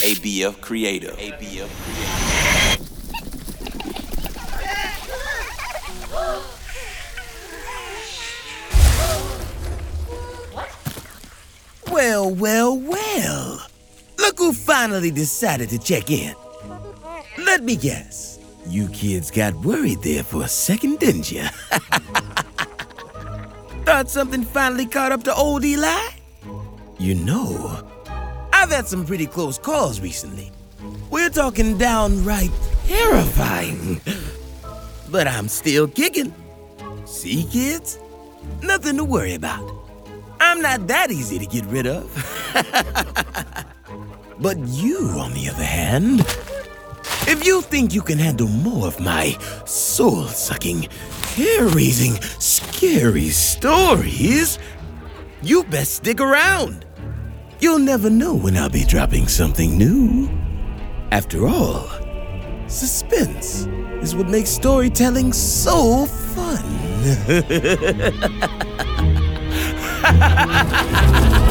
ABF Creative. ABF Creative. Well, well, well. Look who finally decided to check in. Let me guess. You kids got worried there for a second, didn't you? Thought something finally caught up to old Eli? You know, I've had some pretty close calls recently. We're talking downright terrifying. But I'm still kicking. See, kids? Nothing to worry about. I'm not that easy to get rid of. but you, on the other hand, if you think you can handle more of my soul sucking, hair raising, scary stories, you best stick around. You'll never know when I'll be dropping something new. After all, suspense is what makes storytelling so fun.